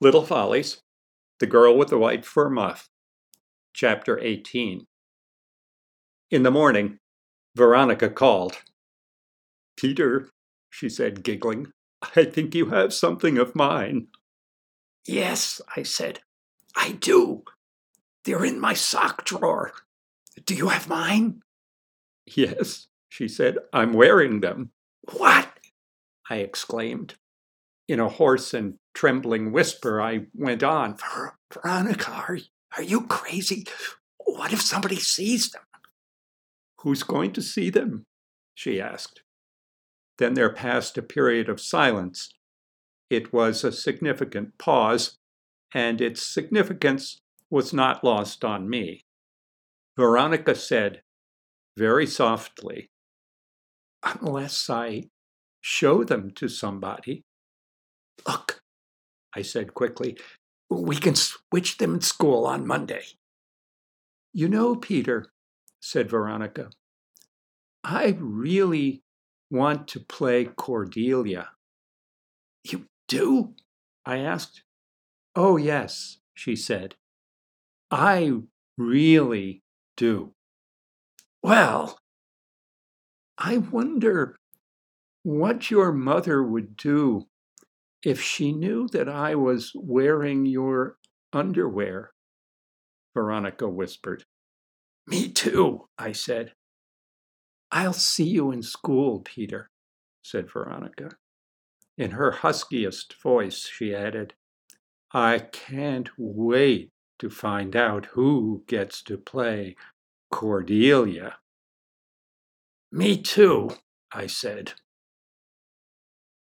Little Follies, The Girl with the White Fur Muff, Chapter 18. In the morning, Veronica called. Peter, she said, giggling, I think you have something of mine. Yes, I said, I do. They're in my sock drawer. Do you have mine? Yes, she said, I'm wearing them. What? I exclaimed. In a hoarse and trembling whisper, I went on. Ver- Veronica, are, are you crazy? What if somebody sees them? Who's going to see them? she asked. Then there passed a period of silence. It was a significant pause, and its significance was not lost on me. Veronica said, very softly, Unless I show them to somebody. Look, I said quickly, we can switch them in school on Monday. You know, Peter, said Veronica, I really want to play Cordelia. You do? I asked. Oh, yes, she said. I really do. Well, I wonder what your mother would do if she knew that I was wearing your underwear, Veronica whispered. Me too, I said. I'll see you in school, Peter, said Veronica. In her huskiest voice, she added, I can't wait to find out who gets to play Cordelia. Me too, I said.